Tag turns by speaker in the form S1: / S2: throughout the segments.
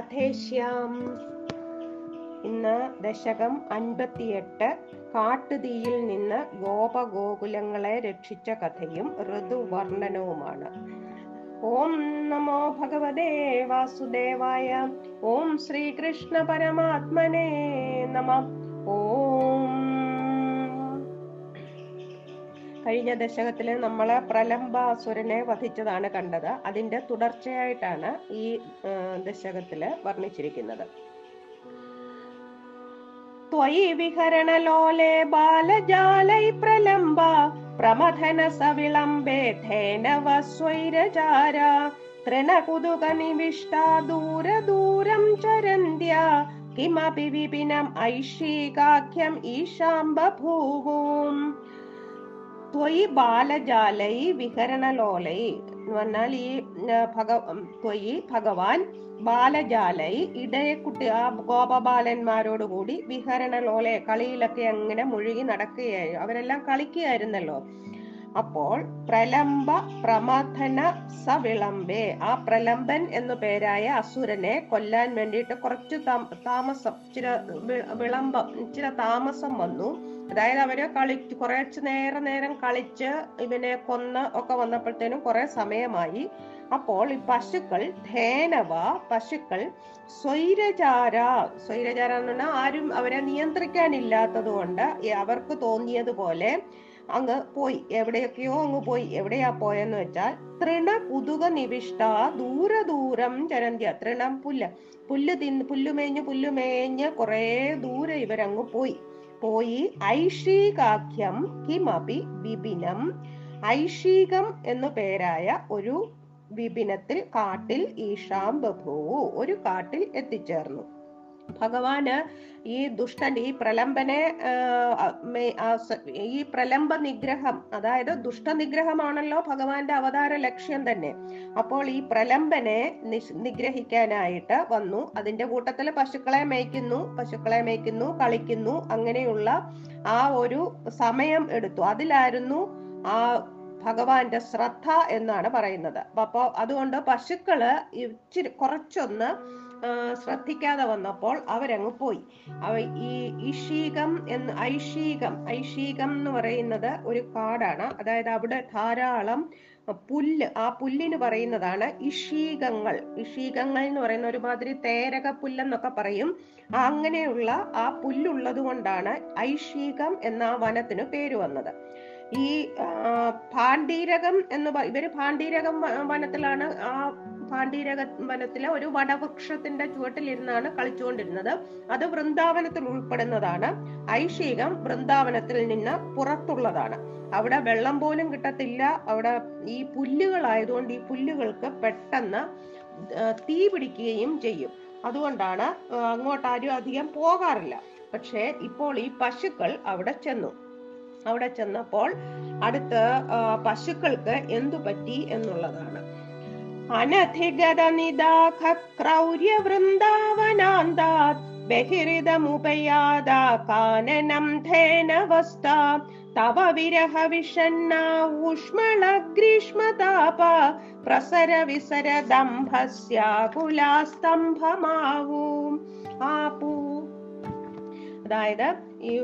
S1: കഥേശ്യാം ഇന്ന് ദശകം അൻപത്തിയെട്ട് കാട്ടുതീയിൽ നിന്ന് ഗോപഗോകുലങ്ങളെ രക്ഷിച്ച കഥയും ഋതുവർണനവുമാണ്. ഓം നമോ ഭഗവതേ വാസുദേവായ ഓം ശ്രീകൃഷ്ണ പരമാത്മനേ നമ. ഓം കഴിഞ്ഞ ദശകത്തിൽ നമ്മൾ പ്രലംബാസുരനെ വധിച്ചതാണ് കണ്ടത്. അതിന്റെ തുടർച്ചയായിട്ടാണ് ഈ ദശകത്തിൽ വർണിച്ചിരിക്കുന്നത്. ത്വയി വിഹരണലോലെ പ്രമഥന സവിളംബേ ഐഷീകാഖ്യം ത്വയി ബാലജാലൈ വിഹരണലോലൈ എന്ന് പറഞ്ഞാൽ ഈ ഭഗ ത്വയി ഭഗവാൻ ബാലജാലൈ ഇടയക്കുട്ടി ആ ഗോപബാലന്മാരോട് കൂടി വിഹരണലോലെ കളിയിലൊക്കെ അങ്ങനെ മുഴുകി നടക്കുകയായി. അവരെല്ലാം കളിക്കുകയായിരുന്നല്ലോ. അപ്പോൾ പ്രലംബ പ്രമഥന സവിളംബേ. ആ പ്രലംബൻ എന്നു പേരായ അസുരനെ കൊല്ലാൻ വേണ്ടിയിട്ട് കുറച്ച് താമസം ചില വിളംബം ചില താമസം വന്നു. അതായത് അവർ കളി കുറച്ച് നേരം നേരം കളിച്ച് ഇവനെ കൊന്ന് ഒക്കെ വന്നപ്പോഴത്തേനും കുറെ സമയമായി. അപ്പോൾ ഈ പശുക്കൾ ധേനവ പശുക്കൾ സ്വൈരചാര. സ്വൈരചാര എന്ന് പറഞ്ഞാൽ ആരും അവരെ നിയന്ത്രിക്കാനില്ലാത്തത് കൊണ്ട് അവർക്ക് തോന്നിയതുപോലെ അങ്ങ് പോയി. എവിടെയൊക്കെയോ അങ്ങ് പോയി. എവിടെയാ പോയെന്ന് വെച്ചാൽ തൃണ പുതുക നിവിഷ്ട ദൂരദൂരം ദൂരം ചരന്ത്യ തൃണം പുല്ല്. പുല്ല് തിന്ന് പുല്ലുമേഞ്ഞ് പുല്ലുമേഞ്ഞ് കുറേ ദൂരെ ഇവരങ്ങ് പോയി. പോയി ഐഷീകാഖ്യം കിമപി വിപിനം. ഐഷീകം എന്നു പേരായ ഒരു വിപിനത്തിൽ കാട്ടിൽ ഈശാം ബഭുവു ഒരു കാട്ടിൽ എത്തിച്ചേർന്നു. ഭഗവാന് ഈ ദുഷ്ടൻ ഈ പ്രലംബനെ ഈ പ്രലംബ നിഗ്രഹം അതായത് ദുഷ്ടനിഗ്രഹമാണല്ലോ ഭഗവാന്റെ അവതാര ലക്ഷ്യം തന്നെ. അപ്പോൾ ഈ പ്രലംബനെ നിഗ്രഹിക്കാനായിട്ട് വന്നു. അതിന്റെ കൂട്ടത്തിൽ പശുക്കളെ മേയ്ക്കുന്നു പശുക്കളെ മേയ്ക്കുന്നു കളിക്കുന്നു അങ്ങനെയുള്ള ആ ഒരു സമയം എടുത്തു. അതിലായിരുന്നു ആ ഭഗവാന്റെ ശ്രദ്ധ എന്നാണ് പറയുന്നത്. അപ്പൊ അതുകൊണ്ട് പശുക്കൾ ഇച്ചിരി കുറച്ചൊന്ന് ശ്രദ്ധിക്കാതെ വന്നപ്പോൾ അവരങ്ങ് പോയി. അവ ഈ ഇഷീകം എന്ന് ഐഷീകം ഐഷീകം എന്ന് പറയുന്നത് ഒരു കാടാണ്. അതായത് അവിടെ ധാരാളം പുല്ല് ആ പുല്ലിന് പറയുന്നതാണ് ഇഷീകങ്ങൾ. ഇഷീകങ്ങൾ എന്ന് പറയുന്ന ഒരുമാതിരി തേരക പുല്ലെന്നൊക്കെ പറയും. അങ്ങനെയുള്ള ആ പുല്ലുള്ളത് കൊണ്ടാണ് ഐഷീകം എന്ന ആ വനത്തിന് പേര് വന്നത്. ഈ പാണ്ഡീരകം എന്ന് ഇവർ പാണ്ഡീരകം വനത്തിലാണ് ആ പാണ്ഡീരക വനത്തിലെ ഒരു വടവൃക്ഷത്തിന്റെ ചുവട്ടിലിരുന്നാണ് കളിച്ചുകൊണ്ടിരുന്നത്. അത് വൃന്ദാവനത്തിൽ ഉൾപ്പെടുന്നതാണ്. ഐഷീകം വൃന്ദാവനത്തിൽ നിന്ന് പുറത്തുള്ളതാണ്. അവിടെ വെള്ളം പോലും കിട്ടത്തില്ല. അവിടെ ഈ പുല്ലുകളായതുകൊണ്ട് ഈ പുല്ലുകൾക്ക് പെട്ടെന്ന് തീ പിടിക്കുകയും ചെയ്യും. അതുകൊണ്ടാണ് അങ്ങോട്ട് ആരും അധികം പോകാറില്ല. പക്ഷേ ഇപ്പോൾ ഈ പശുക്കൾ അവിടെ ചെന്നു. അവിടെ ചെന്നപ്പോൾ അടുത്ത് പശുക്കൾക്ക് എന്തു പറ്റി എന്നുള്ളതാണ്. അനധിഗത നിദാഖ ക്രൗര്യ വൃന്ദാവനാന്താത് ബഹിരിതമുപയാത കാനനം ധേനവസ്ഥ തവ വിരഹ വിഷണ്ണ ഊഷ്മള ഗ്രീഷ്മതാപ പ്രസര വിസര ദംഭസ്യാകുലാസ്തംഭമാവൂ ആപൂ. അതായത് ഈ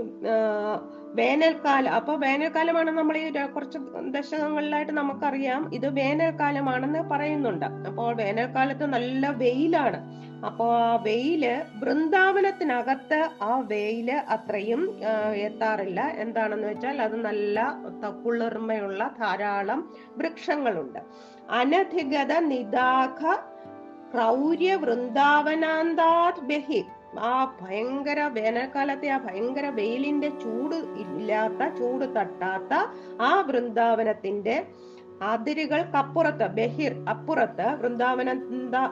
S1: വേനൽക്കാലം. അപ്പൊ വേനൽക്കാലമാണ് നമ്മൾ ഈ കുറച്ച് ദശകങ്ങളിലായിട്ട് നമുക്കറിയാം. ഇത് വേനൽക്കാലമാണെന്ന് പറയുന്നുണ്ട്. അപ്പോൾ വേനൽക്കാലത്ത് നല്ല വെയിലാണ്. അപ്പോ ആ വെയിൽ വൃന്ദാവനത്തിനകത്ത് ആ വെയിൽ അത്രയും എത്താറില്ല. എന്താണെന്ന് വെച്ചാൽ അത് നല്ല കുളിർമയുള്ള ധാരാളം വൃക്ഷങ്ങളുണ്ട്. അനധിഗത നിദാഖ ക്രൗര്യ വൃന്ദാവനാന്താത് ബഹി ആ ഭയങ്കര വേനൽക്കാലത്തെ ആ ഭയങ്കര വെയിലിന്റെ ചൂട് ഇല്ലാത്ത ചൂട് തട്ടാത്ത ആ വൃന്ദാവനത്തിന്റെ അതിരുകൾക്കപ്പുറത്ത് ബഹിർ അപ്പുറത്ത് വൃന്ദാവന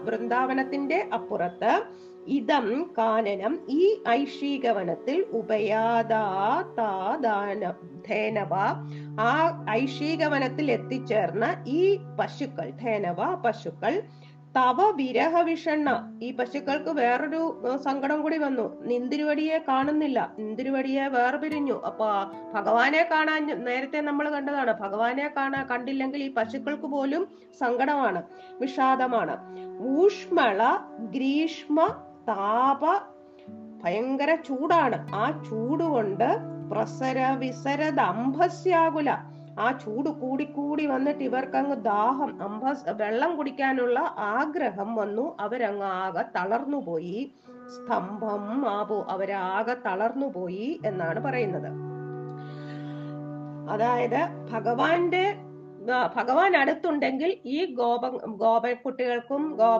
S1: വൃന്ദാവനത്തിന്റെ അപ്പുറത്ത് ഇതം കാനനം ഈ ഐഷീകവനത്തിൽ ഉപയാദാന ധേനവ ആ ഐഷീകവനത്തിൽ എത്തിച്ചേർന്ന ഈ പശുക്കൾ ധേനവ പശുക്കൾ തവ വിരഹ വിഷണ്ണ ഈ പശുക്കൾക്ക് വേറൊരു സങ്കടം കൂടി വന്നു. നിന്തിരുവടിയെ കാണുന്നില്ല. നിന്തിരുവടിയെ വേർപിരിഞ്ഞു. അപ്പൊ ഭഗവാനെ കാണാൻ നേരത്തെ നമ്മൾ കണ്ടതാണ്. ഭഗവാനെ കാണാ കണ്ടില്ലെങ്കിൽ ഈ പശുക്കൾക്ക് പോലും സങ്കടമാണ് വിഷാദമാണ്. ഊഷ്മള ഗ്രീഷ്മ താപ ഭയങ്കര ചൂടാണ്. ആ ചൂട് കൊണ്ട് പ്രസര വിസരദ അംഭസ്യാകുല. ആ ചൂട് കൂടി കൂടി വന്നിട്ട് ഇവർക്കങ്ങ് ദാഹം അമ്പ വെള്ളം കുടിക്കാനുള്ള ആഗ്രഹം വന്നു. അവരങ്ങ് ആകെ തളർന്നു പോയി. സ്തംഭം ആപോ അവരാകെ തളർന്നുപോയി എന്നാണ് പറയുന്നത്. അതായത് ഭഗവാന്റെ ഭഗവാൻ അടുത്തുണ്ടെങ്കിൽ ഈ ഗോപ ഗോപക്കുട്ടികൾക്കും ഗോ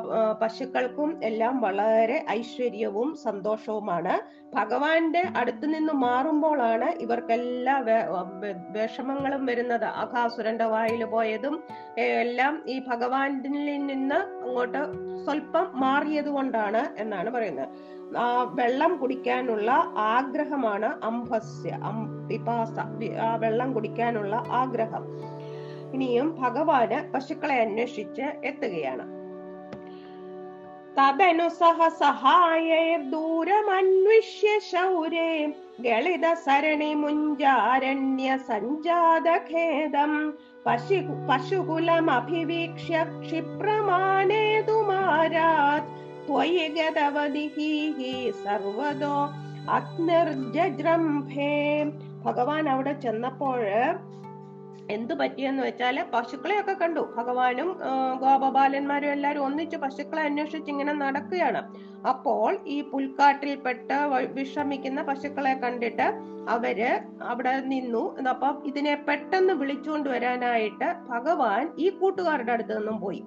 S1: പശുക്കൾക്കും എല്ലാം വളരെ ഐശ്വര്യവും സന്തോഷവുമാണ്. ഭഗവാന്റെ അടുത്തു നിന്ന് മാറുമ്പോഴാണ് ഇവർക്കെല്ലാ വിഷമങ്ങളും വരുന്നത്. അഘാസുരന്റെ വായിൽ പോയതും എല്ലാം ഈ ഭഗവാനിൽ നിന്ന് അങ്ങോട്ട് സ്വല്പം മാറിയത് കൊണ്ടാണ് എന്നാണ് പറയുന്നത്. ആ വെള്ളം കുടിക്കാനുള്ള ആഗ്രഹമാണ് അംഭസ്യ പിപാസ ആ വെള്ളം കുടിക്കാനുള്ള ആഗ്രഹം. ഇനിയും ഭഗവാന് പശുക്കളെ അന്വേഷിച്ച് എത്തുകയാണ്. തദനുസഹ സഹ സഹായൈർദൂരമന്വിഷ്യ ശൗരേ ഗളിത സരണി മുഞ്ചാരണ്യ സഞ്ജാത ഖേദം പശു പശുകുലമഭിവീക്ഷ്യ ക്ഷിപ്രമാണേതുമാരാത് ത്വയി ഗതവതിഹി സർവതോ അഗ്നിർജ്രംഭേ ഭഗവാൻ അവിടെ ചെന്നപ്പോഴ് എന്തു പറ്റിയെന്ന് വെച്ചാൽ പശുക്കളെയൊക്കെ കണ്ടു. ഭഗവാനും ഗോപബാലന്മാരും എല്ലാരും ഒന്നിച്ച് പശുക്കളെ അന്വേഷിച്ച് ഇങ്ങനെ നടക്കുകയാണ്. അപ്പോൾ ഈ പുൽക്കാട്ടിൽപ്പെട്ട് വിശ്രമിക്കുന്ന പശുക്കളെ കണ്ടിട്ട് അവർ അവിടെ നിന്നു. അപ്പൊ ഇതിനെ പെട്ടെന്ന് വിളിച്ചുകൊണ്ട് വരാനായിട്ട് ഭഗവാൻ ഈ കൂട്ടുകാരുടെ അടുത്ത് നിന്നും പോയി.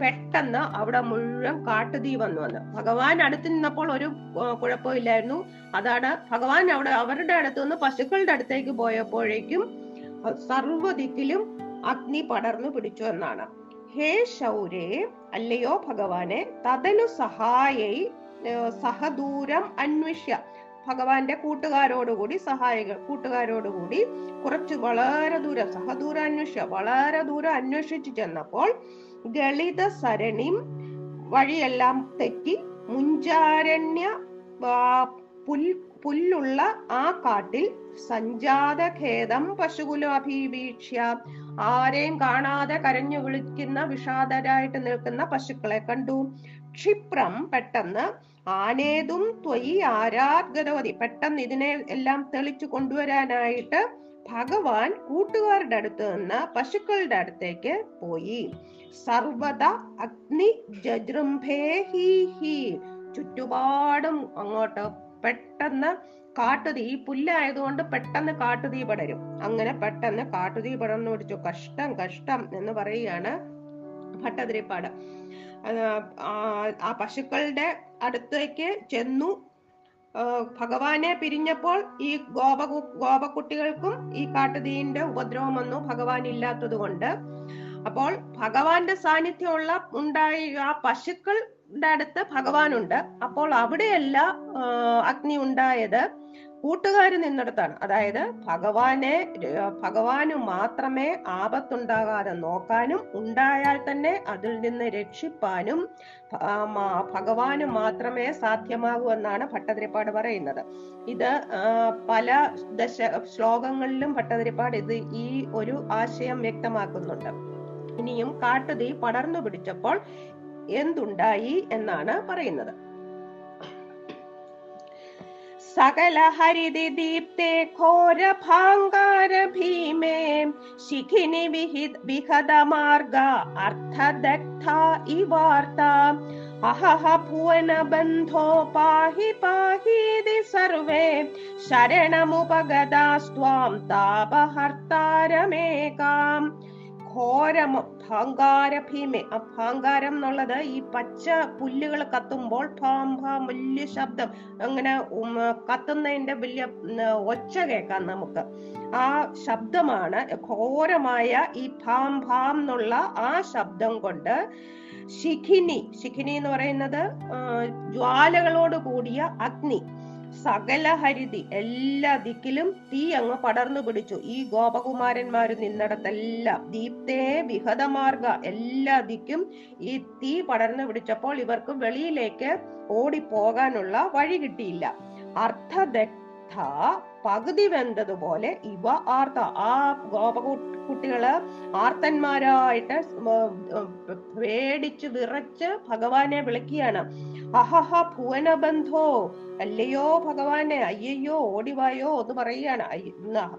S1: പെട്ടെന്ന് അവിടെ മുഴുവൻ കാട്ടുതീ വന്നു വന്ന്. ഭഗവാൻ അടുത്ത് നിന്നപ്പോൾ ഒരു കുഴപ്പമില്ലായിരുന്നു. അതാണ് ഭഗവാൻ അവിടെ അവരുടെ അടുത്ത് നിന്ന് പശുക്കളുടെ അടുത്തേക്ക് പോയപ്പോഴേക്കും സർവദിക്കിലും അഗ്നി പടർന്നു പിടിച്ചു എന്നാണ്. ഹേ ശൗരേ അല്ലയോ ഭഗവാനെ തതനു സഹായൈ സഹദൂരം അന്വേഷ്യ. ഭഗവാന്റെ കൂട്ടുകാരോടുകൂടി സഹായികൾ കൂട്ടുകാരോടുകൂടി കുറച്ച് വളരെ ദൂരം സഹദൂരം അന്വേഷ്യ വളരെ ദൂരം അന്വേഷിച്ചു ചെന്നപ്പോൾ ഗളിത സരണിം വഴിയെല്ലാം തെറ്റി മുഞ്ചാരണ്യ പുൽ പുല്ലുള്ള ആ കാട്ടിൽ സഞ്ജാതഖേദം ഖേദം പശുകുലാഭിവീക്ഷ്യ. ആരെയും കാണാതെ കരഞ്ഞു വിളിക്കുന്ന വിഷാദരായിട്ട് നിൽക്കുന്ന പശുക്കളെ കണ്ടു. ക്ഷിപ്രം പെട്ടെന്ന് ആനേതും ത്വയി ആരാഗതവതി പെട്ടെന്ന് ഇതിനെ എല്ലാം തെളിച്ചു കൊണ്ടുവരാനായിട്ട് ഭഗവാൻ കൂട്ടുകാരുടെ അടുത്ത് നിന്ന് പശുക്കളുടെ അടുത്തേക്ക് പോയി. സർവത അഗ്നി ജജൃംഭേ ഹി ഹി. ചുറ്റുപാടും അങ്ങോട്ട് പെട്ടെന്ന് കാട്ടുതീ ഈ പുല്ലായതുകൊണ്ട് പെട്ടെന്ന് കാട്ടുതീ പടരും. അങ്ങനെ പെട്ടെന്ന് കാട്ടുതീ പടർന്നു പിടിച്ചു. കഷ്ടം കഷ്ടം എന്ന് പറയുകയാണ് ഭട്ടതിരിപ്പാട്. ആ പശുക്കളുടെ അടുത്തേക്ക് ചെന്നു. ഭഗവാനെ പിരിഞ്ഞപ്പോൾ ഈ ഗോപ ഗോപക്കുട്ടികൾക്കും ഈ കാട്ടുതീന്റെ ഉപദ്രവം വന്നു. ഭഗവാൻ ഇല്ലാത്തത് കൊണ്ട് അപ്പോൾ ഭഗവാന്റെ സാന്നിധ്യമുള്ള ഉണ്ടായ ആ പശുക്കളുടെ അടുത്ത് ഭഗവാനുണ്ട്. അപ്പോൾ അവിടെയല്ല അഗ്നി ഉണ്ടായത് കൂട്ടുകാർ നിന്നിടത്താണ്. അതായത് ഭഗവാനെ ഭഗവാന് മാത്രമേ ആപത്തുണ്ടാകാതെ നോക്കാനും ഉണ്ടായാൽ തന്നെ അതിൽ നിന്ന് രക്ഷിപ്പാനും ഭഗവാന് മാത്രമേ സാധ്യമാകൂ എന്നാണ് ഭട്ടതിരിപ്പാട് പറയുന്നത്. ഇത് പല ദശ ശ്ലോകങ്ങളിലും ഭട്ടതിരിപ്പാട് ഇത് ഈ ഒരു ആശയം വ്യക്തമാക്കുന്നുണ്ട്. ഇനിയും കാട്ടുതീ പടർന്നു പിടിച്ചപ്പോൾ എന്തുണ്ടായി എന്നാണ് പറയുന്നത്. സകല ഹരിതി ദീപ്തേ ഘോര ഭാങ്കാര ഭീമേ ശിഖിനി വിഹിത വിഹത മാർഗ അർത്ഥദഗ്ധ ഇവാർത്ത അഹഹ ഭുവന ബന്ധോ പാഹി പാഹീതി സർവേ ശരണമുപഗതാസ്ത്വാം താപഹർത്താരമേകാം. ഘോരം ഭാങ്കാര ഭീമെ ആ ഭാങ്കാരം എന്നുള്ളത് ഈ പച്ച പുല്ലുകൾ കത്തുമ്പോൾ ഭാം ഭാം വലിയ ശബ്ദം. അങ്ങനെ കത്തുന്നതിന്റെ വലിയ ഒച്ച കേൾക്കാം നമുക്ക്. ആ ശബ്ദമാണ് ഘോരമായ ഈ ഭാം ഭാം എന്നുള്ള ആ ശബ്ദം കൊണ്ട് ശിഖിനി. ശിഖിനി എന്ന് പറയുന്നത് ജ്വാലകളോട് കൂടിയ അഗ്നി. സകല ഹരിതി എല്ലാ ദിക്കിലും തീ അങ്ങ് പടർന്നു പിടിച്ചു. ഈ ഗോപകുമാരന്മാർ നിന്നിടത്തെല്ലാം ദീപ്തേ വിഹതമാർഗ എല്ലാ ദിക്കും ഈ തീ പടർന്നു പിടിച്ചപ്പോൾ ഇവർക്ക് വെളിയിലേക്ക് ഓടിപ്പോകാനുള്ള വഴി കിട്ടിയില്ല. അർത്ഥദഗ്ധ പകുതി വെന്തതുപോലെ ഇവ ആർത്ത. ആ ഗോപകുട്ടികൾ ആർത്തന്മാരായിട്ട് പേടിച്ച് വിറച്ച് ഭഗവാനെ വിളിക്കുകയാണ്. അഹഹ ഭുവനബന്ധോ. അല്ലയോ ഭഗവാനെ അയ്യയ്യോ ഓടിവായോ എന്ന് പറയുകയാണ്.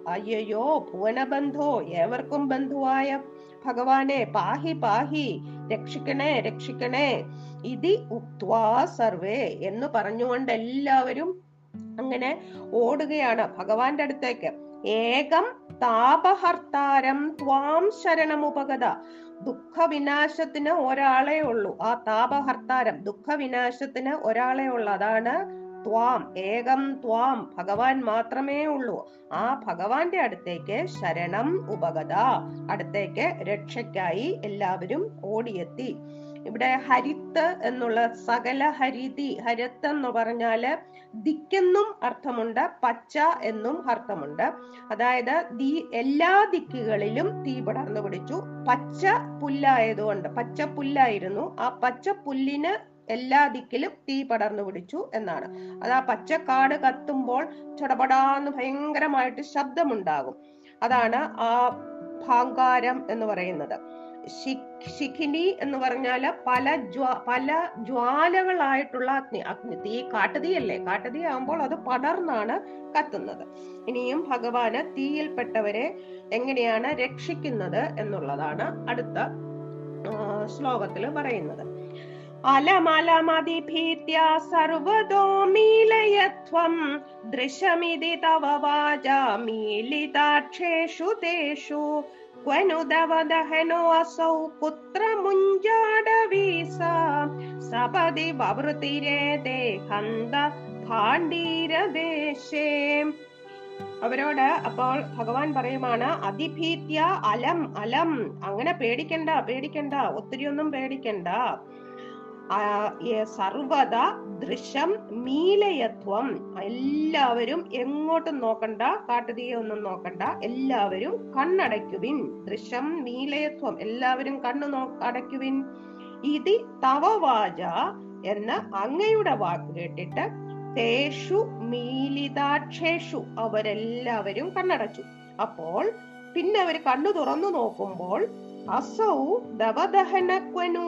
S1: അയ്യയ്യോ ഭുവനബന്ധോ ഏവർക്കും ബന്ധുവായ ഭഗവാനെ പാഹി പാഹി രക്ഷിക്കണേ രക്ഷിക്കണേ. ഇതി ഉക്വാ സർവേ എന്ന് പറഞ്ഞുകൊണ്ട് എല്ലാവരും അങ്ങനെ ഓടുകയാണ് ഭഗവാന്റെ അടുത്തേക്ക്. ഏകം താപഹർത്താരം ത്വാം ശരണമുപഗത. ദുഃഖവിനാശത്തിന് ഒരാളെ ഉള്ളൂ. ആ താപഹർത്താരം ദുഃഖവിനാശത്തിന് ഒരാളെ ഉള്ളൂ. അതാണ് ത്വാം. ഏകം ത്വാം. ഭഗവാൻ മാത്രമേ ഉള്ളൂ. ആ ഭഗവാന്റെ അടുത്തേക്ക് ശരണം ഉപഗത. അടുത്തേക്ക് രക്ഷയ്ക്കായി എല്ലാവരും ഓടിയെത്തി. ഇവിടെ ഹരിത്ത് എന്നുള്ള സകല ഹരിതി ഹരിത്ത് എന്ന് പറഞ്ഞാൽ ദിക്കെന്നും അർത്ഥമുണ്ട് പച്ച എന്നും അർത്ഥമുണ്ട്. അതായത് ദീ എല്ലാ ദിക്കുകളിലും തീ പടർന്നു പിടിച്ചു. പച്ച പുല്ലായതുകൊണ്ട് പച്ച പുല്ലായിരുന്നു. ആ പച്ച പുല്ലിന് എല്ലാ ദിക്കിലും തീ പടർന്നു പിടിച്ചു എന്നാണ്. അത് ആ പച്ചക്കാട് കത്തുമ്പോൾ ചടപടാന്ന് ഭയങ്കരമായിട്ട് ശബ്ദമുണ്ടാകും. അതാണ് ആ ഭാങ്കാരം എന്ന് പറയുന്നത്. ശിഖിനി എന്ന് പറഞ്ഞാൽ പല ജ്വാ പല ജ്വാലകളായിട്ടുള്ള അഗ്നി അഗ്നി തീ കാട്ടുതീയല്ലേ? കാട്ടുതീ ആകുമ്പോൾ അത് പടർന്നാണ് കത്തുന്നത്. ഇനിയും ഭഗവാന് തീയിൽപ്പെട്ടവരെ എങ്ങനെയാണ് രക്ഷിക്കുന്നത് എന്നുള്ളതാണ് അടുത്ത ശ്ലോകത്തിൽ പറയുന്നത്. അലമലമതിഭീത്യ ദൃശമിതി തവ വാച മീലിതാക്ഷേഷു തേഷു ക്വനുദവദഹനോ അസൗ പുത്രമുഞ്ചാടവീസ സപതി വവൃതിരേ ഹന്ത ഭാണ്ഡീരദേശേ. അവരോട് അപ്പോൾ ഭഗവാൻ പറയുമാണ് അതിഭീത്യ അലം അലം. അങ്ങനെ പേടിക്കണ്ട പേടിക്കണ്ട ഒത്തിരി ഒന്നും പേടിക്കണ്ട. സർവത ദൃശ്യം മീലയത്വം. എല്ലാവരും എങ്ങോട്ടും നോക്കണ്ട കാട്ടുതീയെ ഒന്നും നോക്കണ്ട. എല്ലാവരും കണ്ണടയ്ക്കുവിൻ. ദൃശ്യം മീലയത്വം. എല്ലാവരും കണ്ണു നോ അടയ്ക്കുവിൻ. ഇതി തവവാച എന്ന അങ്ങയുടെ വാക്ക് കേട്ടിട്ട് തേഷു മീലിതാക്ഷേഷു അവരെല്ലാവരും കണ്ണടച്ചു. അപ്പോൾ പിന്നെ അവർ കണ്ണു തുറന്നു നോക്കുമ്പോൾ അസൗ ദവദഹനക്വനു.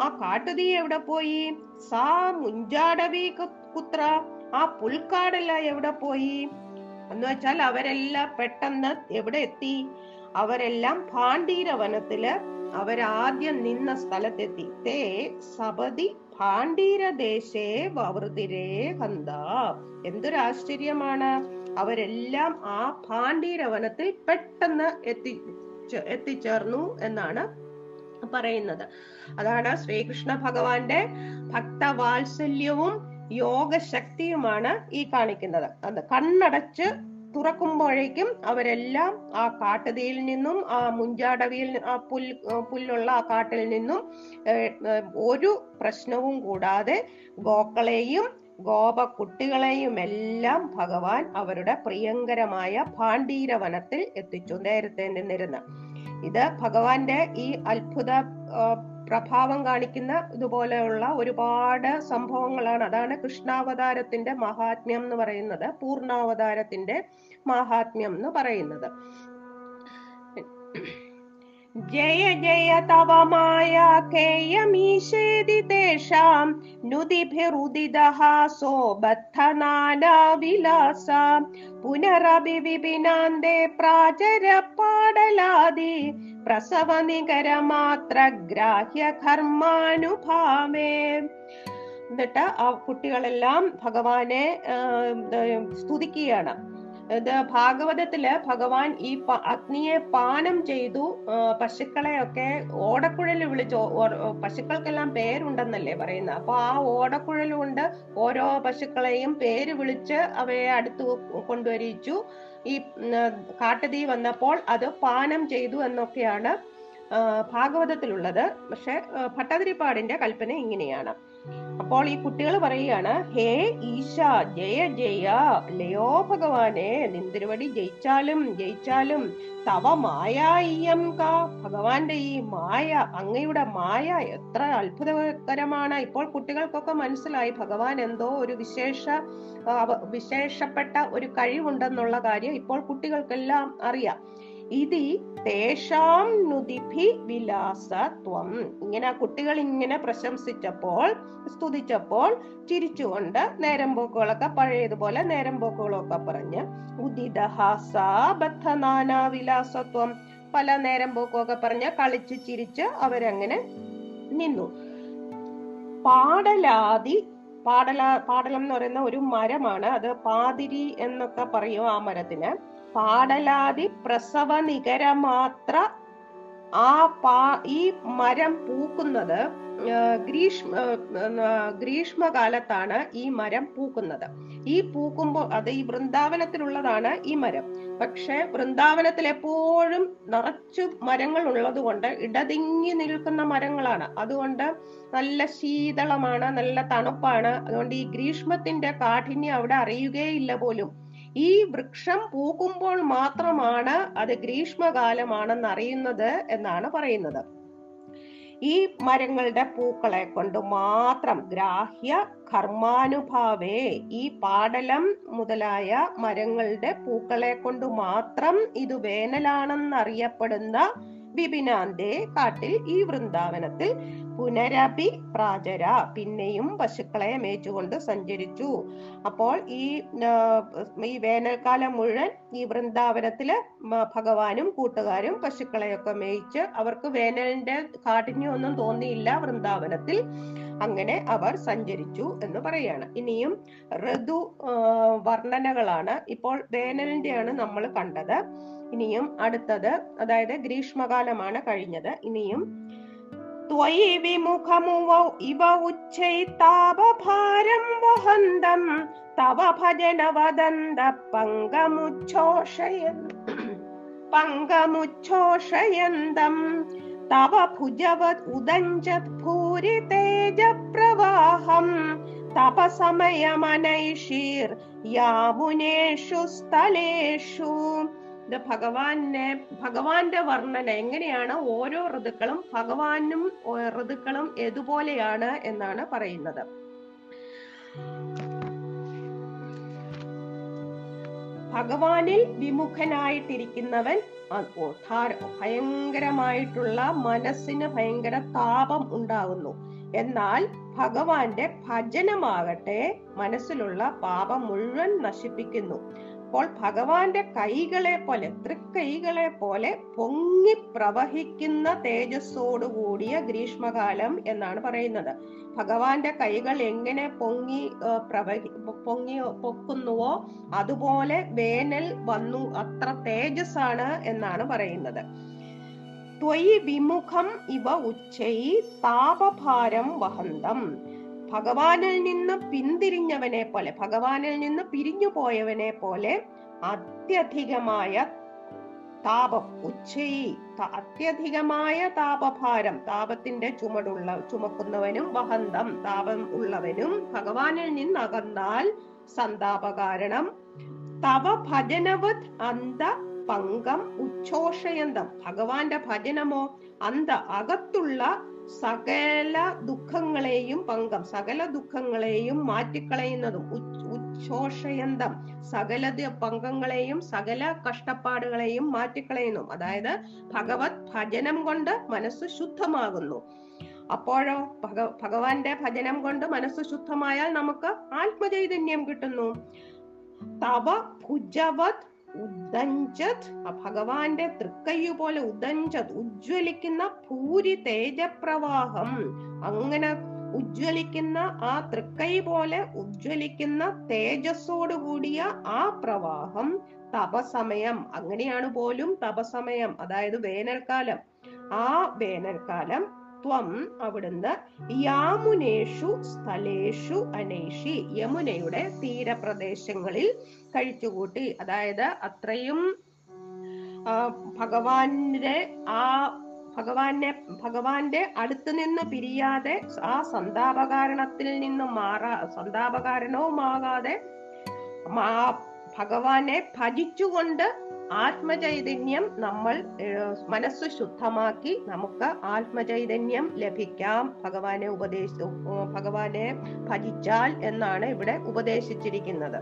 S1: ആ കാട്ടുതീ എവിടെ പോയി? സാ മുഞ്ചാടവി കുത്ര ആ പുൽക്കാടല്ല എവിടെ പോയി? എന്ന് വെച്ചാൽ അവരെല്ലാം പെട്ടെന്ന് എവിടെ എത്തി? അവരെല്ലാം ഭാണ്ഡീര വനത്തിൽ അവരാദ്യം നിന്ന സ്ഥലത്തെത്തി. തേ സപതി ഭാണ്ഡീരദേശേ വവൃതിരേ ഹന്ത. എന്തൊരു ആശ്ചര്യമാണ്. അവരെല്ലാം ആ ഭാണ്ഡീര വനത്തിൽ പെട്ടെന്ന് എത്തി എത്തിച്ചേർന്നു എന്നാണ് പറയുന്നത്. അതാണ് ശ്രീകൃഷ്ണ ഭഗവാന്റെ ഭക്തവാത്സല്യവും യോഗശക്തിയുമാണ് ഈ കാണിക്കുന്നത്. അത് കണ്ണടച്ച് തുറക്കുമ്പോഴേക്കും അവരെല്ലാം ആ കാട്ടുതീയിൽ നിന്നും ആ മുഞ്ചാടവിയിൽ ആ പുൽ പുല്ലുള്ള ആ കാട്ടിൽ നിന്നും ഒരു പ്രശ്നവും കൂടാതെ ഗോക്കളെയും ഗോപ കുട്ടികളെയും എല്ലാം ഭഗവാൻ അവരുടെ പ്രിയങ്കരമായ ഭാണ്ഡീര വനത്തിൽ എത്തിച്ചു. നേരത്തെ നിന്നിരുന്ന. ഇത് ഭഗവാന്റെ ഈ അത്ഭുത പ്രഭാവം കാണിക്കുന്ന ഇതുപോലെയുള്ള ഒരുപാട് സംഭവങ്ങളാണ്. അതാണ് കൃഷ്ണാവതാരത്തിന്റെ മഹാത്മ്യം എന്ന് പറയുന്നത്. പൂർണാവതാരത്തിന്റെ മഹാത്മ്യം എന്ന് പറയുന്നത്. ജയ ജയ തവ മായ കേയമീശേതി തേഷാം. നുതിഭിരുദിദഹാസോ ബദ്ധനാനാവിലാസ പുനരഭി വിപിനാന്തേ പ്രാചര പാടലാദി പ്രസവ നികര മാത്ര ഗ്രാഹ്യ കർമാനുഭാവേ എന്നിട്ട് ആ കുട്ടികളെല്ലാം ഭഗവാനെ സ്തുതിക്കുകയാണ്. ഇത് ഭാഗവതത്തിൽ ഭഗവാൻ ഈ അഗ്നിയെ പാനം ചെയ്തു പശുക്കളെ ഒക്കെ ഓടക്കുഴൽ വിളിച്ചു പശുക്കൾക്കെല്ലാം പേരുണ്ടെന്നല്ലേ പറയുന്നത്. അപ്പൊ ആ ഓടക്കുഴൽ കൊണ്ട് ഓരോ പശുക്കളെയും പേര് വിളിച്ച് അവയെ അടുത്ത് കൊണ്ടുവരിച്ചു. ഈ കാട്ടുതീ വന്നപ്പോൾ അത് പാനം ചെയ്തു എന്നൊക്കെയാണ് ഭാഗവതത്തിലുള്ളത്. പക്ഷെ ഭട്ടതിരിപ്പാടിന്റെ കൽപ്പന ഇങ്ങനെയാണ്. അപ്പോൾ ഈ കുട്ടികൾ പറയുകയാണ് ഹേ ഈശ ജയ ജയ ലയോ ഭഗവാനെ നിന്തിരുവടി ജയിച്ചാലും ജയിച്ചാലും തവ മായായിയം കാ. ഭഗവാന്റെ ഈ മായ അങ്ങയുടെ മായ എത്ര അത്ഭുതകരമാണ്. ഇപ്പോൾ കുട്ടികൾക്കൊക്കെ മനസ്സിലായി ഭഗവാൻ എന്തോ ഒരു വിശേഷ വിശേഷപ്പെട്ട ഒരു കഴിവുണ്ടെന്നുള്ള കാര്യം ഇപ്പോൾ കുട്ടികൾക്കെല്ലാം അറിയാം. ഇതി തേഷാം നുതിഭി വിലാസത്വം ഇങ്ങനെ ആ കുട്ടികൾ ഇങ്ങനെ പ്രശംസിച്ചപ്പോൾ സ്തുതിച്ചപ്പോൾ ചിരിച്ചുകൊണ്ട് നേരം പോക്കുകളൊക്കെ പഴയതുപോലെ നേരം പോക്കുകളൊക്കെ പറഞ്ഞ് ഉദിതഹാസാബദ്ധനാനാ വിലാസത്വം പല നേരം പോക്കുമൊക്കെ പറഞ്ഞ് കളിച്ച് ചിരിച്ച് അവരങ്ങനെ നിന്നു. പാടലാതി പാടല പാടലം എന്ന് പറയുന്ന ഒരു മരമാണ്. അത് പാതിരി എന്നൊക്കെ പറയും ആ മരത്തിന്. പാടലാതി പ്രസവ നികരമാത്ര ആ പാ ഈ മരം പൂക്കുന്നത് ഗ്രീഷ്മ ഗ്രീഷ്മകാലത്താണ് ഈ മരം പൂക്കുന്നത്. ഈ പൂക്കുമ്പോൾ അത് ഈ വൃന്ദാവനത്തിലുള്ളതാണ് ഈ മരം. പക്ഷെ വൃന്ദാവനത്തിൽ എപ്പോഴും നിറച്ചു മരങ്ങൾ ഉള്ളത് കൊണ്ട് ഇടതിങ്ങി നിൽക്കുന്ന മരങ്ങളാണ്. അതുകൊണ്ട് നല്ല ശീതളമാണ് നല്ല തണുപ്പാണ്. അതുകൊണ്ട് ഈ ഗ്രീഷ്മത്തിന്റെ കാഠിന്യം അവിടെ അറിയുകയില്ല പോലും. ഈ വൃക്ഷം പൂക്കുമ്പോൾ മാത്രമാണ് അത് ഗ്രീഷ്മകാലമാണെന്ന് അറിയുന്നത് എന്നാണ് പറയുന്നത്. ഈ മരങ്ങളുടെ പൂക്കളെ കൊണ്ട് മാത്രം ഗ്രാഹ്യ കർമാനുഭാവേ ഈ പാടലം മുതലായ മരങ്ങളുടെ പൂക്കളെ കൊണ്ട് മാത്രം ഇത് വേനലാണെന്നറിയപ്പെടുന്ന വിപിനാന്റെ കാട്ടിൽ ഈ വൃന്ദാവനത്തിൽ പുനരപി പ്രാചര പിന്നെയും പശുക്കളെ മേച്ചുകൊണ്ട് സഞ്ചരിച്ചു. അപ്പോൾ ഈ ഈ വേനൽക്കാലം മുഴുവൻ ഈ വൃന്ദാവനത്തിൽ ഭഗവാനും കൂട്ടുകാരും പശുക്കളെയൊക്കെ മേയിച്ച് അവർക്ക് വേനലിന്റെ കാഠിന്യമൊന്നും തോന്നിയില്ല വൃന്ദാവനത്തിൽ. അങ്ങനെ അവർ സഞ്ചരിച്ചു എന്ന് പറയാണ്. ഇനിയും ഋതു വർണനകളാണ് ഇപ്പോൾ വേനലിന്റെയാണ് നമ്മൾ കണ്ടത്. ഇനിയും അടുത്തത് അതായത് ഗ്രീഷ്മകാലമാണ് കഴിഞ്ഞത്. ഇനിയും त्वयि विमुखमुव इव उच्चैतावभारं वहन्दं तव भजन वदन्त पङ्गमुच्छोषयन् पङ्गमुच्छोषयन्दम् तव भुजवत् उदञ्चत् भूरि तेजप्रवाहम् तप समयमनैषीर् स्थलेषु। ഇത് ഭഗവാനെ ഭഗവാന്റെ വർണന എങ്ങനെയാണ് ഓരോ ഋതുക്കളും ഭഗവാനും ഋതുക്കളും ഏതുപോലെയാണ് എന്നാണ് പറയുന്നത്. ഭഗവാനിൽ വിമുഖനായിട്ടിരിക്കുന്നവൻ ഭയങ്കരമായിട്ടുള്ള മനസ്സിന് ഭയങ്കര താപം ഉണ്ടാകുന്നു. എന്നാൽ ഭഗവാന്റെ ഭജനമാകട്ടെ മനസ്സിലുള്ള പാപം മുഴുവൻ നശിപ്പിക്കുന്നു. അപ്പോൾ ഭഗവാന്റെ കൈകളെ പോലെ തൃക്കൈകളെ പോലെ പൊങ്ങി പ്രവഹിക്കുന്ന തേജസ്സോടു കൂടിയ ഗ്രീഷ്മകാലം എന്നാണ് പറയുന്നത്. ഭഗവാന്റെ കൈകൾ എങ്ങനെ പൊങ്ങി പ്രവഹി പൊങ്ങി പൊക്കുന്നുവോ അതുപോലെ വേനൽ വന്നു അത്ര തേജസ്സാണ് എന്നാണ് പറയുന്നത്. ത്വയി വിമുഖം ഇവ ഉച്ചൈ താപഭാരം വഹന്തം. ഭഗവാനിൽ നിന്ന് പിന്തിരിഞ്ഞവനെ പോലെ ഭഗവാനിൽ നിന്ന് പിരിഞ്ഞു പോയവനെ പോലെ അത്യധികമായ താപം ഉച്ചയി അത്യധികമായ താപഭാരം താപത്തിന്റെ ചുമടുള്ള ചുമക്കുന്നവനും വഹന്തം താപം ഉള്ളവനും ഭഗവാനിൽ നിന്നകന്നാൽ സന്താപ കാരണം തവ ഭജനവത് അന്ത പങ്കം ഉച്ഛോഷയന്തം. ഭഗവാന്റെ ഭജനമോ അന്ത അകത്തുള്ള സകല ദുഃഖങ്ങളെയും പങ്കം സകല ദുഃഖങ്ങളെയും മാറ്റിക്കളയുന്നതും ഉച്ഛോഷയന്തം സകല പങ്കങ്ങളെയും സകല കഷ്ടപ്പാടുകളെയും മാറ്റിക്കളയുന്നു. അതായത് ഭഗവത് ഭജനം കൊണ്ട് മനസ്സ് ശുദ്ധമാകുന്നു. അപ്പോഴോ ഭഗ ഭഗവാന്റെ ഭജനം കൊണ്ട് മനസ്സ് ശുദ്ധമായാൽ നമുക്ക് ആത്മചൈതന്യം കിട്ടുന്നു. തവ ഭുജവത് ഉദഞ്ചത് ആ ഭഗവാന്റെ തൃക്കയ്യു പോലെ ഉദഞ്ചത് ഉജ്ജ്വലിക്കുന്ന ഭൂരി തേജപ്രവാഹം. അങ്ങനെ ഉജ്ജ്വലിക്കുന്ന ആ തൃക്കൈ പോലെ ഉജ്ജ്വലിക്കുന്ന തേജസ്സോട് കൂടിയ ആ പ്രവാഹം തപസമയം. അങ്ങനെയാണ് പോലും തപസമയം അതായത് വേനൽക്കാലം. ആ വേനൽക്കാലം ത്വം അവിടുന്ന് യാമുനേഷു സ്ഥലേഷു അനേഷി യമുനയുടെ തീരപ്രദേശങ്ങളിൽ കഴിച്ചുകൂട്ടി. അതായത് അത്രയും ഭഗവാന്റെ ആ ഭഗവാനെ ഭഗവാന്റെ അടുത്ത് നിന്ന് പിരിയാതെ ആ സന്താപകാരണത്തിൽ നിന്ന് മാറാ സന്താപകാരണവുമാകാതെ ഭഗവാനെ ഭജിച്ചുകൊണ്ട് ആത്മചൈതന്യം നമ്മൾ മനസ്സ് ശുദ്ധമാക്കി നമുക്ക് ആത്മചൈതന്യം ലഭിക്കാം. ഭഗവാനെ ഉപദേശ ഭഗവാനെ ഭജിച്ചാൽ എന്നാണ് ഇവിടെ ഉപദേശിച്ചിരിക്കുന്നത്.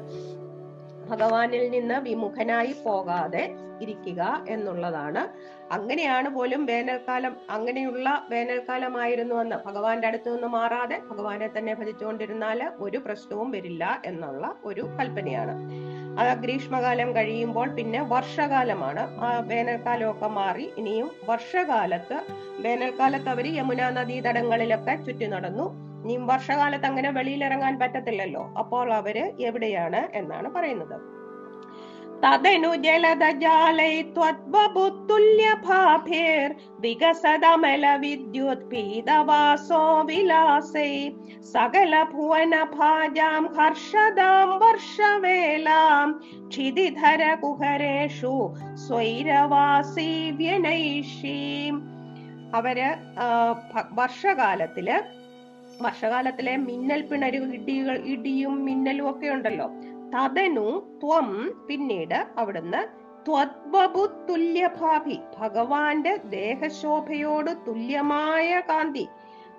S1: ഭഗവാനിൽ നിന്ന് വിമുഖനായി പോകാതെ ഇരിക്കുക എന്നുള്ളതാണ്. അങ്ങനെയാണ് പോലും വേനൽക്കാലം അങ്ങനെയുള്ള വേനൽക്കാലമായിരുന്നു എന്ന് ഭഗവാന്റെ അടുത്ത് നിന്ന് മാറാതെ ഭഗവാനെ തന്നെ ഭജിച്ചുകൊണ്ടിരുന്നാൽ ഒരു പ്രശ്നവും വരില്ല എന്നുള്ള ഒരു കൽപ്പനയാണ്. ആ ഗ്രീഷ്മകാലം കഴിയുമ്പോൾ പിന്നെ വർഷകാലമാണ്. ആ വേനൽക്കാലമൊക്കെ മാറി ഇനിയും വർഷകാലത്ത് വേനൽക്കാലത്ത് അവർ യമുനാ നദീതടങ്ങളിലൊക്കെ ചുറ്റി നടന്നു. ഇനിയും വർഷകാലത്ത് അങ്ങനെ വെളിയിലിറങ്ങാൻ പറ്റത്തില്ലല്ലോ. അപ്പോൾ അവർ എവിടെയാണ് എന്നാണ് പറയുന്നത്. തദനു വിലാസൈ. സകല ഭുവന ഭാജാം ഹർഷദാം വർഷവേലാം ക്ഷിതിധര കുഹരേഷു സ്വൈരവാസി അവർ വർഷകാലത്തിൽ വർഷകാലത്തിലെ മിന്നൽ പിണരു ഇടികൾ ഇടിയും മിന്നലും ഒക്കെ ഉണ്ടല്ലോ. തദനു ത്വം പിന്നീട് അവിടുന്ന് തുല്യഭാഭി ഭഗവാന്റെ ദേഹശോഭയോട് തുല്യമായ കാന്തി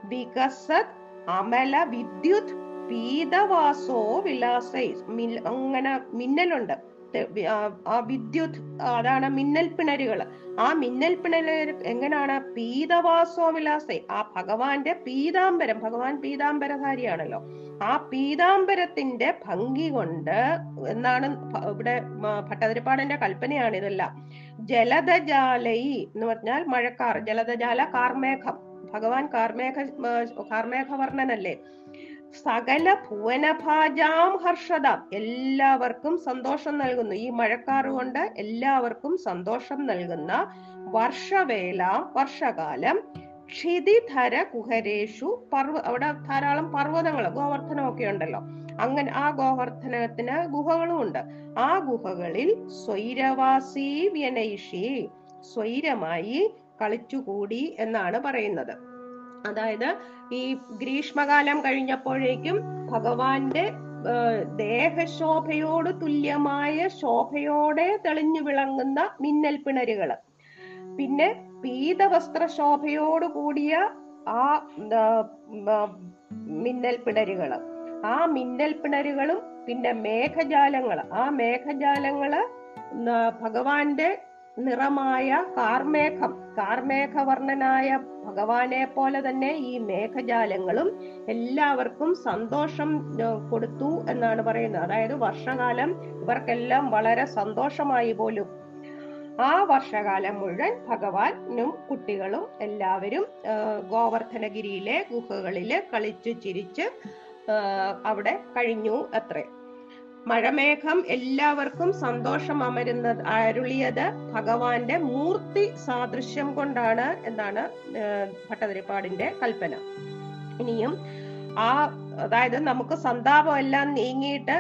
S1: വികസത് അമല വിദ്യുത് പീതവാസോ വിലാസൈ അങ്ങനെ മിന്നലുണ്ട്. ആ- വിദ്യുത് അതാണ് മിന്നൽ പിണരുകൾ. ആ മിന്നൽ പിണര് എങ്ങനെയാണ് പീതവാസോവിലാസെ ആ ഭഗവാന്റെ പീതാംബരം ഭഗവാൻ പീതാംബരധാരിയാണല്ലോ. ആ പീതാംബരത്തിന്റെ ഭംഗി കൊണ്ട് എന്നാണ് ഇവിടെ ഭട്ടതിരിപ്പാടന്റെ കൽപ്പനയാണ് ഇതെല്ലാം. ജലദജാലൈ എന്ന് പറഞ്ഞാൽ മഴക്കാർ ജലദജാല കാർമേഘം. ഭഗവാൻ കാർമേഘ കാർമേഘവർണനല്ലേ? സകല ഭുവനഭാജാം ഹർഷദാം. എല്ലാവർക്കും സന്തോഷം നൽകുന്നു. ഈ മഴക്കാറ് കൊണ്ട് എല്ലാവർക്കും സന്തോഷം നൽകുന്ന വർഷവേല വർഷകാലം. ക്ഷിതിധര കുഹരേഷു പർവ അവിടെ ധാരാളം പർവതങ്ങൾ ഗോവർദ്ധനമൊക്കെ ഉണ്ടല്ലോ. അങ്ങനെ ആ ഗോവർദ്ധനത്തിന് ഗുഹകളും ഉണ്ട്. ആ ഗുഹകളിൽ സ്വൈരവാസി വ്യനൈഷി സ്വൈരമായി കളിച്ചുകൂടി എന്നാണ് പറയുന്നത്. അതായത് ഈ ഗ്രീഷ്മകാലം കഴിഞ്ഞപ്പോഴേക്കും ഭഗവാന്റെ ദേഹശോഭയോട് തുല്യമായ ശോഭയോടെ തെളിഞ്ഞു വിളങ്ങുന്ന മിന്നൽ പിണരുകൾ. പിന്നെ പീതവസ്ത്ര ശോഭയോട് കൂടിയ ആ മിന്നൽ പിണരുകൾ. ആ മിന്നൽ പിണരുകളും പിന്നെ മേഘജാലങ്ങൾ ആ മേഘജാലങ്ങൾ ഭഗവാന്റെ നിറമായ കാർമേഘം കാർമേഘവർണനായ ഭഗവാനെ പോലെ തന്നെ ഈ മേഘജാലങ്ങളും എല്ലാവർക്കും സന്തോഷം കൊടുത്തു എന്നാണ് പറയുന്നത്. അതായത് വർഷകാലം ഇവർക്കെല്ലാം വളരെ സന്തോഷമായി പോലും. ആ വർഷകാലം മുഴുവൻ ഭഗവാനും കുട്ടികളും എല്ലാവരും ഗോവർദ്ധനഗിരിയിലെ ഗുഹകളിൽ കളിച്ചു ചിരിച്ച് അവിടെ കഴിഞ്ഞു അത്രേ. മഴമേഘം എല്ലാവർക്കും സന്തോഷം അമരുന്ന അരുളിയത് ഭഗവാന്റെ മൂർത്തി സാദൃശ്യം കൊണ്ടാണ് എന്നാണ് ഭട്ടതിരിപ്പാടിന്റെ കൽപ്പന. ഇനിയും ആ അതായത് നമുക്ക് സന്താപം എല്ലാം നീങ്ങിയിട്ട്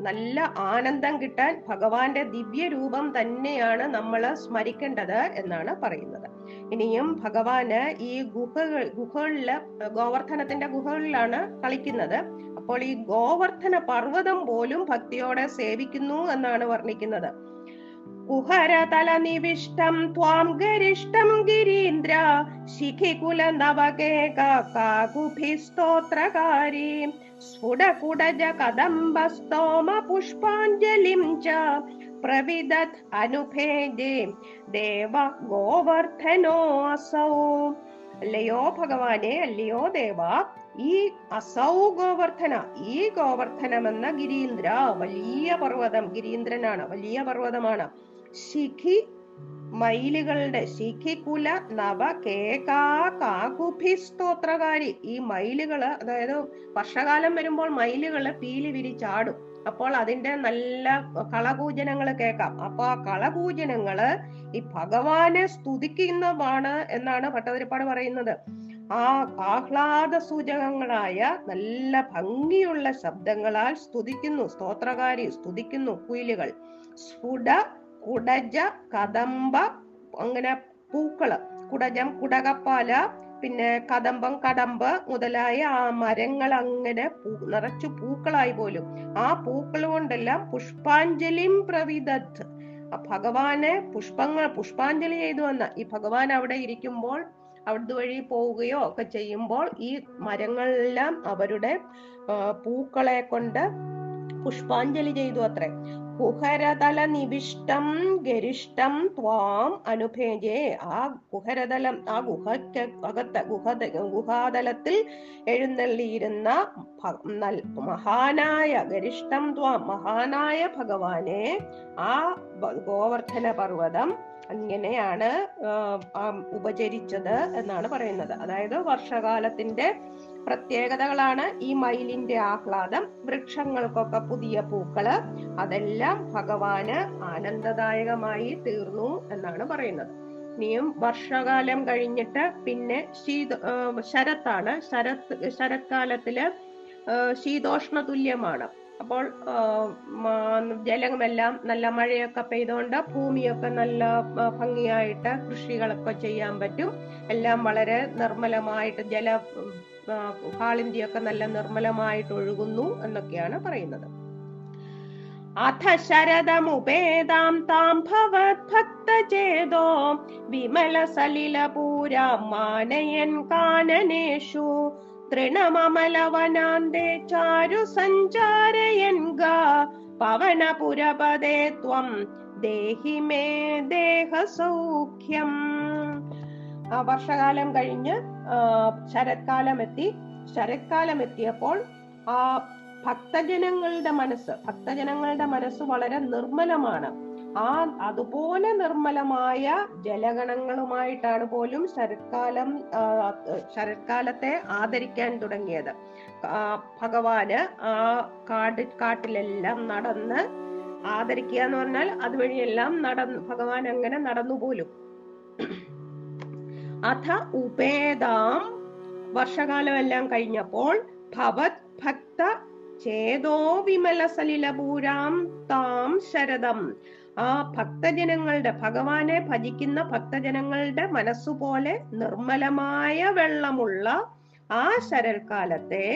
S1: നല്ല ആനന്ദം കിട്ടാൻ ഭഗവാന്റെ ദിവ്യ രൂപം തന്നെയാണ് നമ്മൾ സ്മരിക്കേണ്ടത് എന്നാണ് പറയുന്നത്. ഇനിയും ഭഗവാന് ഈ ഗുഹ ഗുഹകളിൽ ഗോവർദ്ധനത്തിന്റെ ഗുഹകളിലാണ് കളിക്കുന്നത്. അപ്പോൾ ഈ ഗോവർദ്ധന പർവതം പോലും ഭക്തിയോടെ സേവിക്കുന്നു എന്നാണ് വർണിക്കുന്നത്. കുഹരതല നിവിഷ്ടം ത്വാം ഗരിഷ്ടം ഗിരീന്ദ്ര ശിഖികുല നവകേക കാകുഭിസ്തോത്രകാരി സ്ഫുടകുടജ കദംബസ്തോമ പുഷ്പാഞ്ജലിം ച പ്രവിദത് അനുഭേദേ ദേവ ഗോവർദ്ധനോ അസൗ. അല്ലയോ ഭഗവാനെ അല്ലയോ ദേവ ഈ അസൗ ഗോവർദ്ധന ഈ ഗോവർദ്ധനം എന്ന ഗിരീന്ദ്ര വലിയ പർവതം ഗിരീന്ദ്രനാണ് വലിയ പർവതമാണ്. ശിഖി മയിലുകളുടെ ശിഖികുല നവ കേകാ കാകുഭി സ്തോത്രകാരി. ഈ മയിലുകൾ അതായത് വർഷകാലം വരുമ്പോൾ മയിലുകൾ പീലി വിരിച്ചാടും അപ്പോൾ അതിന്റെ നല്ല കളകൂജനങ്ങൾ കേൾക്കാം. അപ്പൊ ആ കളകൂജനങ്ങൾ ഈ ഭഗവാനെ സ്തുതിക്കുന്നതാണ് എന്നാണ് ഭട്ടതിരിപ്പാട് പറയുന്നത്. ആ ആഹ്ലാദ സൂചകങ്ങളായ നല്ല ഭംഗിയുള്ള ശബ്ദങ്ങളാൽ സ്തുതിക്കുന്നു. സ്തോത്രകാരി സ്തുതിക്കുന്നു കുയിലുകൾ. സ്ഫുട കുടജ കദംബ അങ്ങനെ പൂക്കൾ. കുടജം കുടകപ്പാല പിന്നെ കദംബം കടമ്പ് മുതലായ ആ മരങ്ങൾ അങ്ങനെ നിറച്ചു പൂക്കളായി പോലും. ആ പൂക്കൾ കൊണ്ടെല്ലാം പുഷ്പാഞ്ജലിം പ്രവിധത്ത് ഭഗവാനെ പുഷ്പങ്ങൾ പുഷ്പാഞ്ജലി ചെയ്തു വന്ന ഈ ഭഗവാൻ അവിടെ ഇരിക്കുമ്പോൾ അവിടുന്ന് വഴി പോവുകയോ ഒക്കെ ചെയ്യുമ്പോൾ ഈ മരങ്ങളെല്ലാം അവരുടെ പൂക്കളെ കൊണ്ട് പുഷ്പാഞ്ജലി ചെയ്തു അത്രേ. കുഹരതല നിവിഷ്ടം ഗരിഷ്ടം ത്വാം അനുഭേജേ ആ കുഹരതലം ആ ഗുഹയ്ക്ക് അകത്ത് ഗുഹ ഗുഹാതലത്തിൽ എഴുന്നള്ളിയിരുന്ന മഹാനായ ഗരിഷ്ടം ത്വാം മഹാനായ ഭഗവാനെ ആ ഗോവർദ്ധന പർവതം അങ്ങനെയാണ് ഉപചരിച്ചത് എന്നാണ് പറയുന്നത്. അതായത് വർഷകാലത്തിന്റെ പ്രത്യേകതകളാണ് ഈ മയിലിന്റെ ആഹ്ലാദം വൃക്ഷങ്ങൾക്കൊക്കെ പുതിയ പൂക്കൾ അതെല്ലാം ഭഗവാന് ആനന്ദദായകമായി തീർന്നു എന്നാണ് പറയുന്നത്. ഇനിയും വർഷകാലം കഴിഞ്ഞിട്ട് പിന്നെ ശീത ശരത്താണ്. ശരത് ശരത്കാലത്തിൽ ശീതോഷ്ണ തുല്യമാണ്. അപ്പോൾ ജലമെല്ലാം നല്ല മഴയൊക്കെ പെയ്തുകൊണ്ട് ഭൂമിയൊക്കെ നല്ല ഭംഗിയായിട്ട് കൃഷികളൊക്കെ ചെയ്യാൻ പറ്റും. എല്ലാം വളരെ നിർമ്മലമായിട്ട് ജല കാളിന്തിയൊക്കെ നല്ല നിർമ്മലമായിട്ട് ഒഴുകുന്നു എന്നൊക്കെയാണ് പറയുന്നത്. അഥ ശരദമുപേതാം താം ഭവത് ഭക്തചേതോ വിമല സലില പൂരാ മാനയൻ കാനനേഷു തൃണമമലവനാന്തേ ചാരു സഞ്ചാരയൻ ഗാ പവനപുരപദേ ത്വം ദേഹി മേ ദേഹസൗഖ്യം. വർഷകാലം കഴിഞ്ഞ് ആ, ശരത്കാലം എത്തി ശരത്കാലം എത്തിയപ്പോൾ ആ ഭക്തജനങ്ങളുടെ മനസ്സ് ഭക്തജനങ്ങളുടെ മനസ്സ് വളരെ നിർമ്മലമാണ്. ആ അതുപോലെ നിർമ്മലമായ ജലഗണങ്ങളുമായിട്ടാണ് പോലും ശരത്കാലം ശരത്കാലത്തെ ആദരിക്കാൻ തുടങ്ങിയത്. ഭഗവാന് ആ കാട് കാട്ടിലെല്ലാം നടന്ന് ആദരിക്കുക എന്ന് പറഞ്ഞാൽ അതുവഴിയെല്ലാം നടന്നു ഭഗവാൻ അങ്ങനെ നടന്നു പോലും അഥ ഉപേതാം വർഷകാലം എല്ലാം കഴിഞ്ഞപ്പോൾ ഭവത് ഭക്ത ചേതോ വിമല സലിലപൂരാം താം ശരദം. ആ ഭക്തജനങ്ങളുടെ ഭഗവാനെ ഭജിക്കുന്ന ഭക്തജനങ്ങളുടെ മനസ്സുപോലെ നിർമ്മലമായ വെള്ളമുള്ള ആ ശരൽക്കാലത്തെ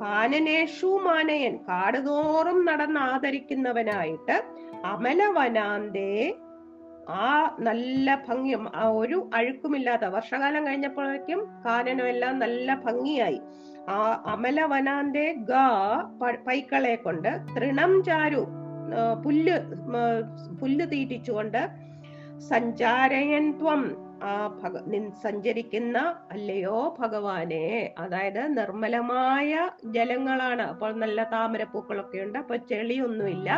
S1: കാനനേഷു മാനയൻ കാടുതോറും നടന്ന് ആദരിക്കുന്നവനായിട്ട് അമലവനാന്തേ ആ നല്ല ഭംഗിയും ആ ഒരു അഴുക്കുമില്ലാത്ത വർഷകാലം കഴിഞ്ഞപ്പോഴേക്കും കാനനും എല്ലാം നല്ല ഭംഗിയായി. ആ അമലവനാന്റെ ഗ പൈക്കളെ കൊണ്ട് തൃണം ചാരു പുല്ല് പുല്ല് തീറ്റിച്ചുകൊണ്ട് സഞ്ചാരയൻ ത്വം ആ ഭഗ സഞ്ചരിക്കുന്ന അല്ലയോ ഭഗവാനെ. അതായത് നിർമ്മലമായ ജലങ്ങളാണ്. അപ്പോൾ നല്ല താമരപ്പൂക്കളൊക്കെ ഉണ്ട്. അപ്പൊ ചെളിയൊന്നുമില്ല.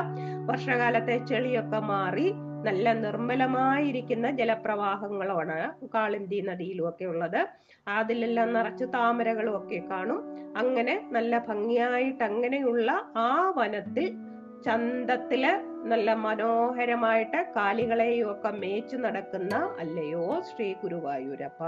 S1: വർഷകാലത്തെ ചെളിയൊക്കെ മാറി നല്ല നിർമ്മലമായിരിക്കുന്ന ജലപ്രവാഹങ്ങളാണ് കാളിന്തി നദിയിലും ഒക്കെ ഉള്ളത്. അതിലെല്ലാം നിറച്ച് താമരകളും ഒക്കെ കാണും. അങ്ങനെ നല്ല ഭംഗിയായിട്ട് അങ്ങനെയുള്ള ആ വനത്തിൽ ചന്തത്തിൽ നല്ല മനോഹരമായിട്ട് കാലികളെയും ഒക്കെ മേച്ചു നടക്കുന്ന അല്ലയോ ശ്രീ ഗുരുവായൂരപ്പ.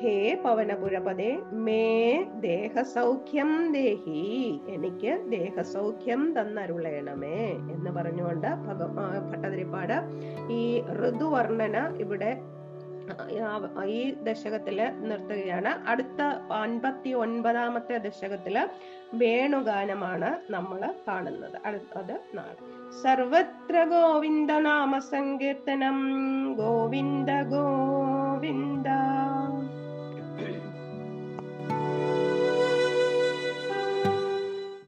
S1: ഹേ പവനപുരപദേ മേ ദേഹസൗഖ്യം ദേഹി എനിക്ക് ദേഹസൗഖ്യം തന്നരുളയണമേ എന്ന് പറഞ്ഞുകൊണ്ട് ഭഗ ഭട്ടതിരിപ്പാട് ഈ ഋതുവർണന ഇവിടെ ഈ ദശകത്തിൽ നിർത്തുകയാണ്. അടുത്ത അൻപത്തി ഒൻപതാമത്തെ ദശകത്തിൽ വേണുഗാനമാണ് നമ്മൾ കാണുന്നത്. അടുത്തത് നാളെ. സർവത്ര ഗോവിന്ദ നാമ സങ്കീർത്തനം. ഗോവിന്ദ ഗോവിന്ദ. you